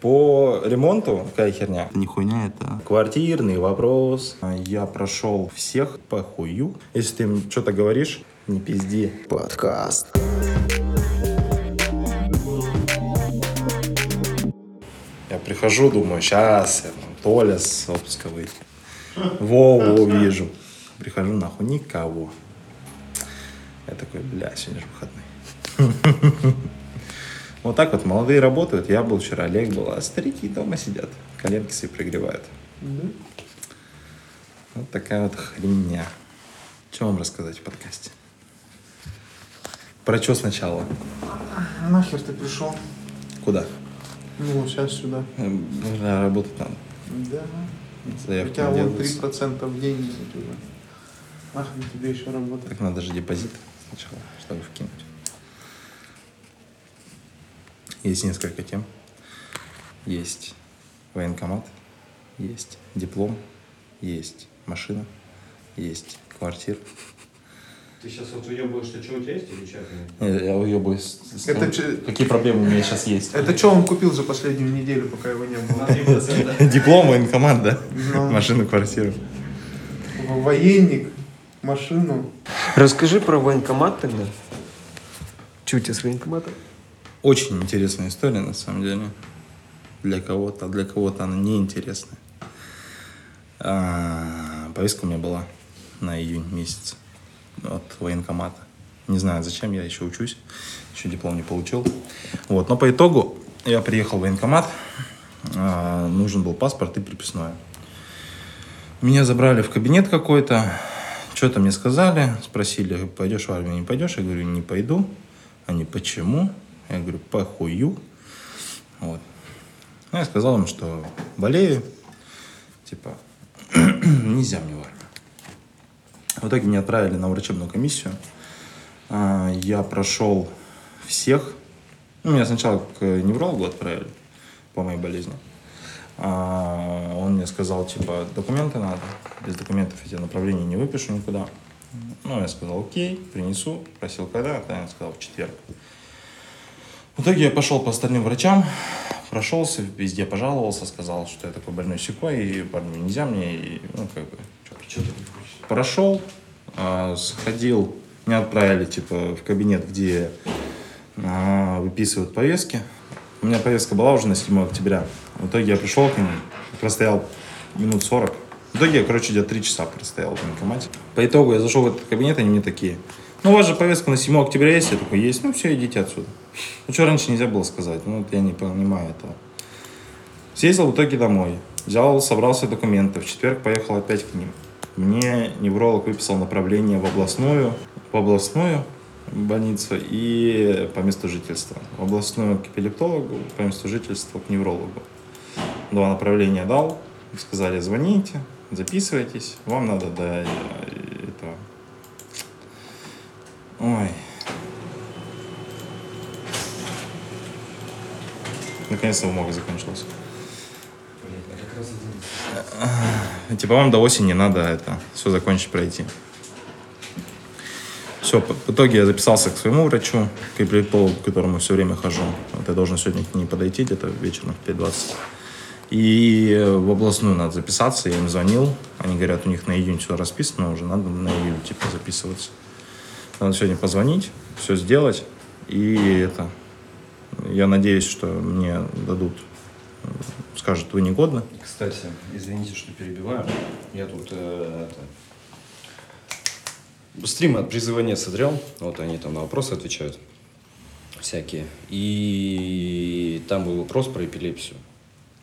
По ремонту, какая херня? Не хуйня это. Квартирный вопрос. Я прошел всех по хую. Если ты им что-то говоришь, не пизди. Подкаст. Я прихожу, думаю, сейчас я Толя с отпуска выйдет. Вову увижу. Прихожу, нахуй, никого. Я такой, бля, сегодня же выходной. Вот так вот молодые работают. Я был вчера, Олег был, а старики дома сидят. Коленки себе пригревают. Вот такая вот хренья. Что вам рассказать в подкасте? Про что сначала? Нахер ты пришел? Куда? Ну, сейчас сюда. Эм, Нужно работать надо. Да. У Заявки тебя вон делаются. 3% в день уже. Нахрен тебе еще работать? Так надо же депозит сначала, чтобы вкинуть. Есть несколько тем. Есть военкомат, есть диплом, есть машина, есть квартира. Ты сейчас вот уебываешь, что у тебя есть или чат? Я, я уебаюсь. Это че- Какие проблемы у меня сейчас есть? Это что он купил за последнюю неделю, пока его не было? Диплом, военкомат, да? Ну. Машину, квартиру. Военник, машину. Расскажи про военкомат тогда. Че у тебя с военкоматом? Очень интересная история, на самом деле. Для кого-то, а для кого-то она неинтересная. А, повестка у меня была на июнь месяц от военкомата. Не знаю, зачем, я еще учусь, еще диплом не получил. Вот, но по итогу я приехал в военкомат, а, нужен был паспорт и приписное. Меня забрали в кабинет какой-то, что-то мне сказали, спросили, пойдешь в армию, не пойдешь? Я говорю, не пойду. Они, почему? Я говорю, по хую. Вот. Ну, я сказал им, что болею, типа, нельзя мне в армию. В итоге меня отправили на врачебную комиссию. А, Я прошел всех. Ну, меня сначала к неврологу отправили по моей болезни. А, Он мне сказал, типа, документы надо. Без документов я тебе направление не выпишу никуда. Ну, я сказал, окей, принесу. Просил, когда? Тогда я сказал, в четверг. В итоге я пошел по остальным врачам, прошелся, везде пожаловался, сказал, что я такой больной секой, и парню нельзя мне, и, ну, как бы, Что ты прошел, а, сходил, меня отправили, типа, в кабинет, где а, выписывают повестки. У меня повестка была уже на 7 октября. В итоге я пришел к ним, простоял минут 40. В итоге я, короче, где-то 3 часа простоял в военкомате. По итогу я зашел в этот кабинет, они мне такие, ну, у вас же повестка на 7 октября есть? Я такой, есть, ну, все, идите отсюда. Ну, что раньше нельзя было сказать? Ну, вот я не понимаю этого. Съездил в итоге домой, взял, собрал все документы, в четверг поехал опять к ним. Мне невролог выписал направление в областную, в областную больницу и по месту жительства. В областную к эпилептологу, по месту жительства к неврологу. Два направления дал, сказали, звоните, записывайтесь, вам надо до. Ой. Наконец-то бумага закончилась. Один. Типа вам до осени надо это все закончить пройти. Все, в итоге я записался к своему врачу, к эпилептологу, к которому все время хожу. Вот я должен сегодня к ней подойти где-то вечером в 5.20. И в областную надо записаться, я им звонил. Они говорят, у них на июнь все расписано уже, надо на июль типа записываться. Надо сегодня позвонить, все сделать. И это, я надеюсь, что мне дадут, скажут, вы негодны. Кстати, извините, что перебиваю. Я тут э, это, стримы от призывания содрал. Вот они там на вопросы отвечают. Всякие. И там был вопрос про эпилепсию.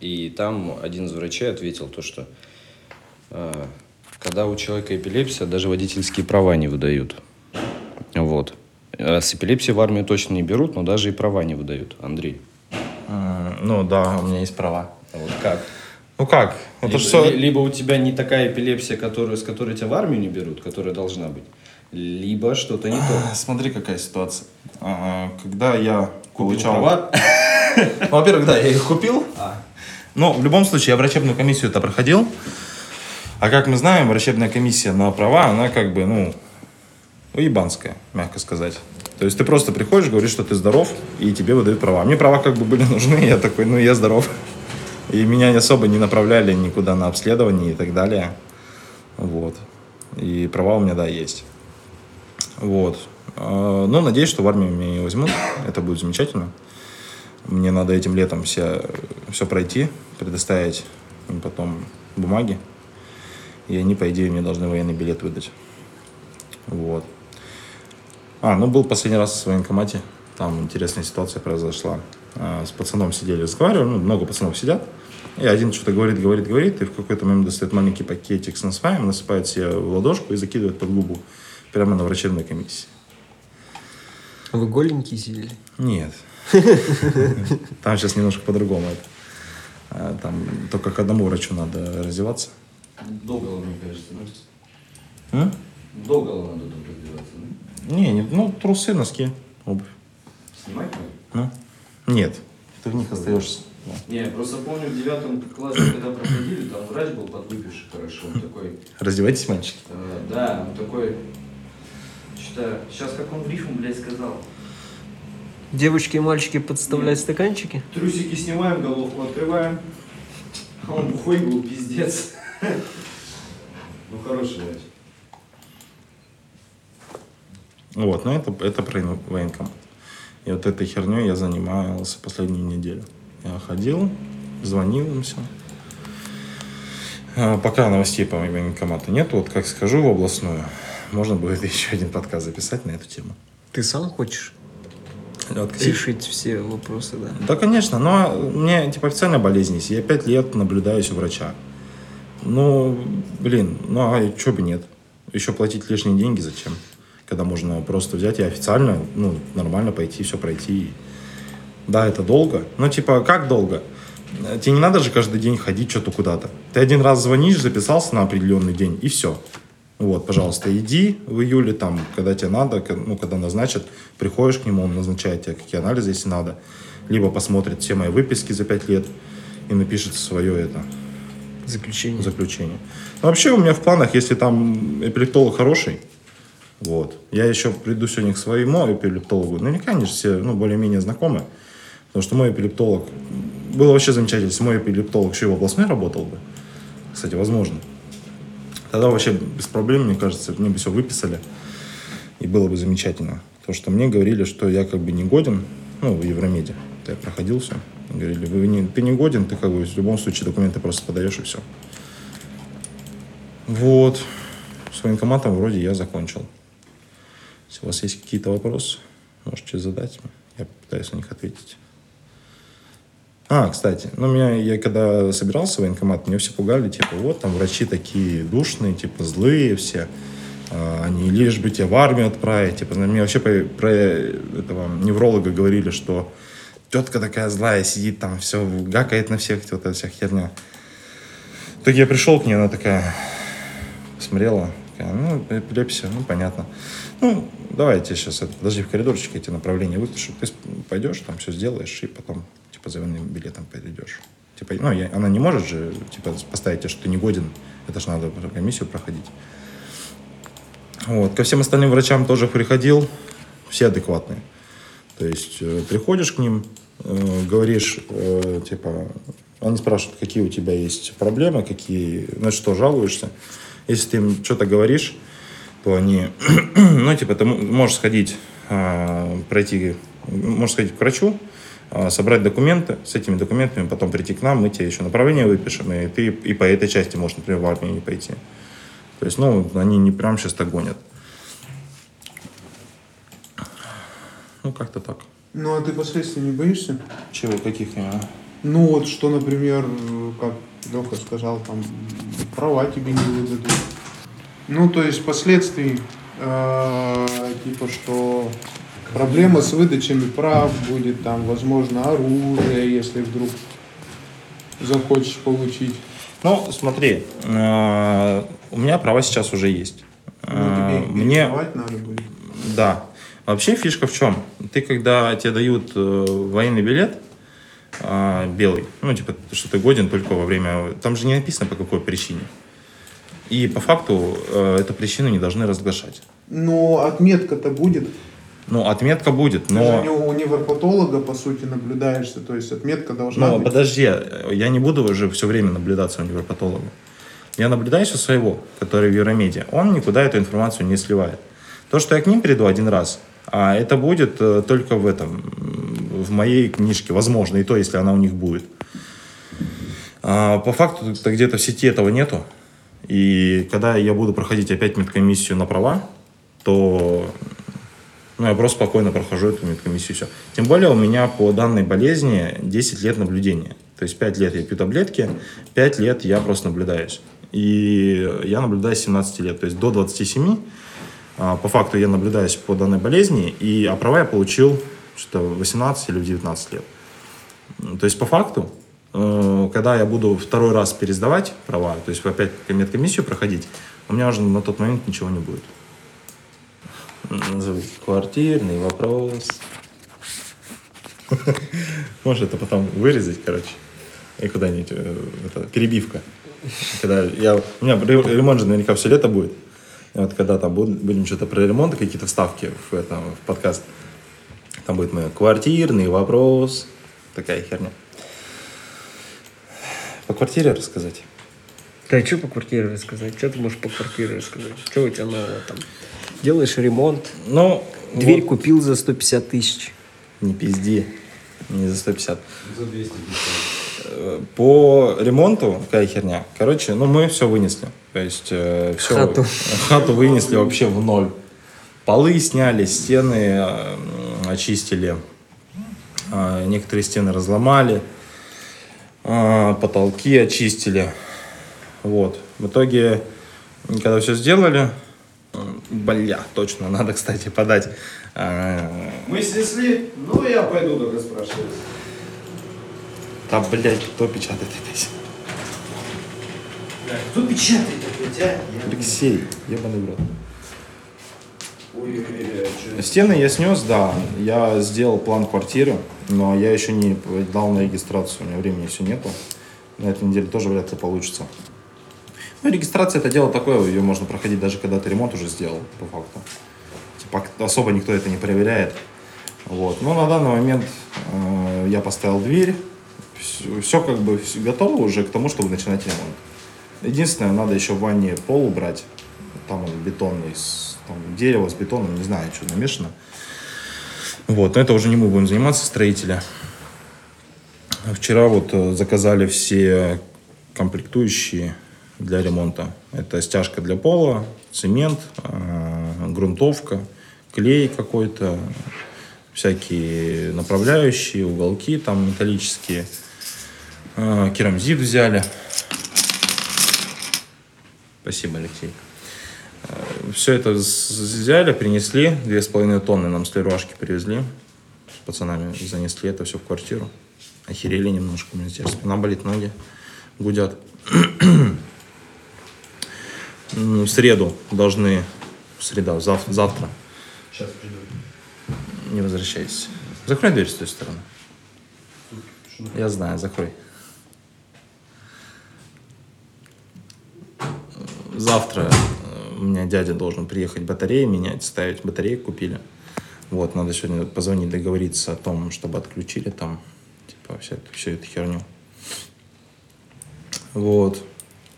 И там один из врачей ответил то, что э, когда у человека эпилепсия, даже водительские права не выдают. Вот. А с эпилепсией в армию точно не берут, но даже и права не выдают. Андрей. М, Ну да, у меня есть права. Вот как? Ну как? Это либо, ли- либо у тебя не такая эпилепсия, которую, с которой тебя в армию не берут, которая должна быть, либо что-то не то. А, Смотри, какая ситуация. А, Когда я Купил получал... права? Ну, во-первых, да, я их купил. А. Но в любом случае я врачебную комиссию это проходил. А как мы знаем, врачебная комиссия на права, она как бы, ну, уебанская, мягко сказать. То есть ты просто приходишь, говоришь, что ты здоров, и тебе выдают права. Мне права как бы были нужны, я такой, ну я здоров. И меня особо не направляли никуда на обследование и так далее. Вот. И права у меня, да, есть. Вот. А, Ну, надеюсь, что в армию меня не возьмут. Это будет замечательно. Мне надо этим летом все, все пройти, предоставить им потом бумаги. И они, по идее, мне должны военный билет выдать. Вот. А, ну был последний раз в военкомате. Там интересная ситуация произошла. А, С пацаном сидели, разговаривали, ну, много пацанов сидят. И один что-то говорит, говорит, говорит, и в какой-то момент достает маленький пакетик с насваем, насыпает себе в ладошку и закидывает под губу прямо на врачебной комиссии. А Вы голенькие сидели? Нет. Там сейчас немножко по-другому это. А, Там только к одному врачу надо раздеваться. Долго, мне кажется, да? М? Долго надо? Не, не, ну трусы, носки, обувь. Снимать Ну? Нет, ты в них остаешься. Да. Не, просто помню в девятом классе, когда проходили, там врач был подвыпивший хорошо, он такой, Раздевайтесь, мальчики. э, да, он такой, что сейчас как он в рифму, блядь, сказал, Девочки и мальчики подставлять стаканчики? трусики снимаем, головку открываем, а он бухой был, пиздец. Ну, хороший врач. Вот, но это, это про военкомат. И вот этой херней я занимался последнюю неделю. Я ходил, звонил им все. А, Пока новостей по военкомату нет, вот как скажу в областную, можно будет еще один подкаст записать на эту тему. Ты сам хочешь Вот, решить все вопросы, да? Да, конечно, но у меня типа официальная болезнь есть. Я пять лет наблюдаюсь у врача. Ну, блин, ну а что бы нет? Еще платить лишние деньги зачем? Когда можно просто взять и официально, ну, нормально пойти, все пройти. Да, это долго. Но типа, как долго? Тебе не надо же каждый день ходить что-то куда-то. Ты один раз звонишь, записался на определенный день, и все. Вот, пожалуйста, иди в июле, там, когда тебе надо, ну, когда назначат, приходишь к нему, он назначает тебе какие анализы, если надо. Либо посмотрит все мои выписки за пять лет и напишет свое это Заключение. заключение. Но вообще у меня в планах, если там эпилептолог хороший, вот, я еще приду сегодня к своему эпилептологу. Наверняка они же все, ну, более-менее знакомы. Потому что мой эпилептолог... Было вообще замечательно, если мой эпилептолог еще и в областной работал бы. Кстати, возможно. Тогда вообще без проблем, мне кажется, мне бы все выписали. И было бы замечательно. Потому что мне говорили, что я как бы не годен, ну, в Евромеде. Я проходил все. Говорили, вы не, ты не годен, ты как бы в любом случае документы просто подаешь и все. Вот. С военкоматом вроде я закончил. Если у вас есть какие-то вопросы, можете задать. Я попытаюсь на них ответить. А, кстати, ну, меня, я когда собирался в военкомат, меня все пугали, типа, вот, там врачи такие душные, типа, злые все, А, они лишь бы тебя в армию отправить, типа, мне вообще про, про этого невролога говорили, что тетка такая злая сидит там, все гакает на всех, вот эта вся херня. В итоге я пришел к ней, она такая смотрела, такая, ну, эпилепсия, ну, понятно. Ну, давай тебе сейчас, это, подожди в коридорчике, эти направления выпишу. Ты пойдешь, там все сделаешь, и потом, типа, за военным билетом перейдешь. Типа, ну, я- она не может же, типа, поставить что ты не годен. Это же надо комиссию проходить. Вот. Ко всем остальным врачам тоже приходил, все адекватные. То есть э, приходишь к ним, э, говоришь, э, типа, они спрашивают, какие у тебя есть проблемы, какие, на что жалуешься. Если ты им что-то говоришь, то они, ну, типа, ты можешь сходить, а, пройти, можешь сходить к врачу, а, собрать документы, с этими документами потом прийти к нам, мы тебе еще направление выпишем, и ты и по этой части можешь, например, в армию не пойти. То есть, ну, они не прям сейчас так гонят. Ну, как-то так. Ну, а ты последствий не боишься? Чего, каких именно? Ну, вот что, например, как Леха сказал, там, права тебе не выдадут. Ну, то есть последствий, э, типа, что проблема с выдачами прав будет, там, возможно, оружие, если вдруг захочешь получить. Ну, смотри, э, у меня права сейчас уже есть. Ну, Э, тебе их Мне, надо будет. да. Вообще фишка в чем? Ты, когда тебе дают э, военный билет, э, белый, ну, типа, что ты годен только во время... Там же не написано, по какой причине. И по факту э, эту причину не должны разглашать. Но отметка-то будет. Ну, отметка будет, Ты же но... не у невропатолога, по сути, наблюдаешься, то есть отметка должна Ну, быть. подожди, я не буду уже все время наблюдаться у невропатолога. Я наблюдаюсь у своего, который в Евромеде. Он никуда эту информацию не сливает. То, что я к ним приду один раз, а это будет э, только в этом, в моей книжке, возможно, и то, если она у них будет. А, по факту -то где-то в сети этого нету. И когда я буду проходить опять медкомиссию на права, то ну, я просто спокойно прохожу эту медкомиссию, все. Тем более у меня по данной болезни 10 лет наблюдения. То есть 5 лет я пью таблетки, 5 лет я просто наблюдаюсь. И я наблюдаюсь с 17 лет, то есть до 27. а, По факту я наблюдаюсь по данной болезни, и а права я получил что в 18 или в 19 лет. То есть по факту, э, когда я буду второй раз пересдавать права, то есть опять медкомиссию проходить, у меня уже на тот момент ничего не будет. Квартирный вопрос. Можешь это потом вырезать, короче. И куда-нибудь, э, это, перебивка. Когда я, у меня ре- ремонт же наверняка все лето будет. И вот когда там буд- будем что-то про ремонт, какие-то вставки в, этом, в подкаст, там будет мой квартирный вопрос. Такая херня. По квартире рассказать? Да что по квартире рассказать? Что ты можешь по квартире рассказать? Что у тебя нового там? Делаешь ремонт, Ну, дверь вот, купил за 150 тысяч. не пизди. Не за 150. За 250. Э, По ремонту какая херня. Короче, ну мы все вынесли. То есть все, Хату. хату вынесли вообще в ноль. Полы сняли, стены э, очистили. А, Некоторые стены разломали. а, Потолки очистили. Вот. В итоге, когда все сделали, бля, точно, надо, кстати, подать э, Мы снесли, ну я пойду только спрашивать. Да, блядь, кто печатает опять? Кто печатает опять, а? Алексей, ебаный в рот. Стены я снес, да. Я сделал план квартиры, но я еще не дал на регистрацию. У меня времени все нету. На этой неделе тоже вряд ли получится. Ну, регистрация это дело такое, ее можно проходить даже когда ты ремонт уже сделал, по факту. Типа особо никто это не проверяет. Вот. Но на данный момент э, я поставил дверь. Все, как бы всё готово уже к тому, чтобы начинать ремонт. Единственное, надо еще в ванне пол убрать. Там он бетонный, с, дерево с бетоном, не знаю, что намешано. Вот, но это уже не мы будем заниматься, строители. Вчера вот э, заказали все комплектующие для ремонта. Это стяжка для пола, цемент, э, грунтовка, клей какой-то, всякие направляющие, уголки там металлические. Э, Керамзит взяли. Спасибо, Алексей. Все это взяли, принесли, две с половиной тонны нам с Леруашки привезли. С пацанами занесли это все в квартиру. Охерели немножко, у меня теперь спина болит, ноги гудят. М, В среду должны, среда, зав- завтра, Сейчас приду. не возвращайся. Закрой дверь с той стороны. Я знаю, закрой. Завтра у меня дядя должен приехать батареи менять, ставить батареи купили. Вот, надо сегодня позвонить, договориться о том, чтобы отключили там, типа, вся, всю эту херню. Вот.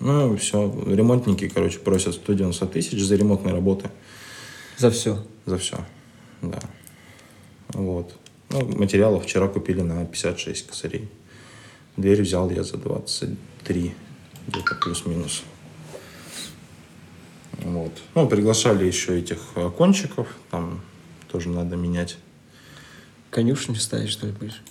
Ну, все. Ремонтники, короче, просят 190 тысяч за ремонтные работы. За все. За все. Да. Вот. Ну, материалов вчера купили на 56 косарей. Дверь взял я за 23, где-то плюс-минус. Вот. Ну, приглашали еще этих окончиков, там тоже надо менять. Конюшню ставить, что ли, будешь?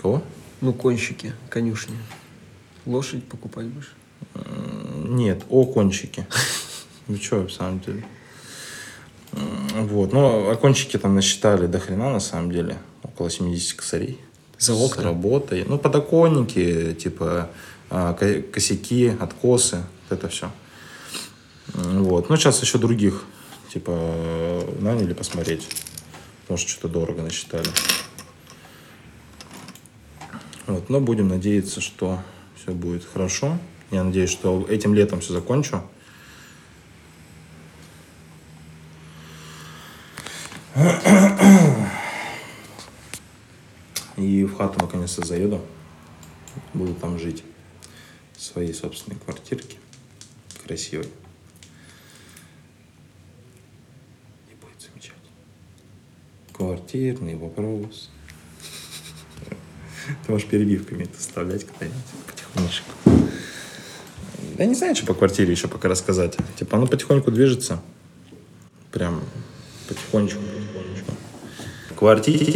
Кого? Ну, конщики, конюшни. Лошадь покупать будешь? Нет, окончики. Ну что, в самом деле. Вот, ну, окончики там насчитали до хрена, на самом деле. Около 70 косарей. За С окна? работой. Ну, подоконники, типа а, ко- косяки, откосы, это все. Вот. Ну, сейчас еще других, типа, наняли посмотреть. Может, что-то дорого насчитали. Вот, но будем надеяться, что все будет хорошо. Я надеюсь, что этим летом все закончу. И в хату наконец-то заеду. Буду там жить. В своей собственной квартирке. Красивой. И будет замечательно. Квартирный вопрос. Ты можешь перебивками это вставлять когда-нибудь потихонечку. Я не знаю, что по квартире еще пока рассказать. Типа, оно потихоньку движется. Прям потихонечку, потихонечку. Квартира.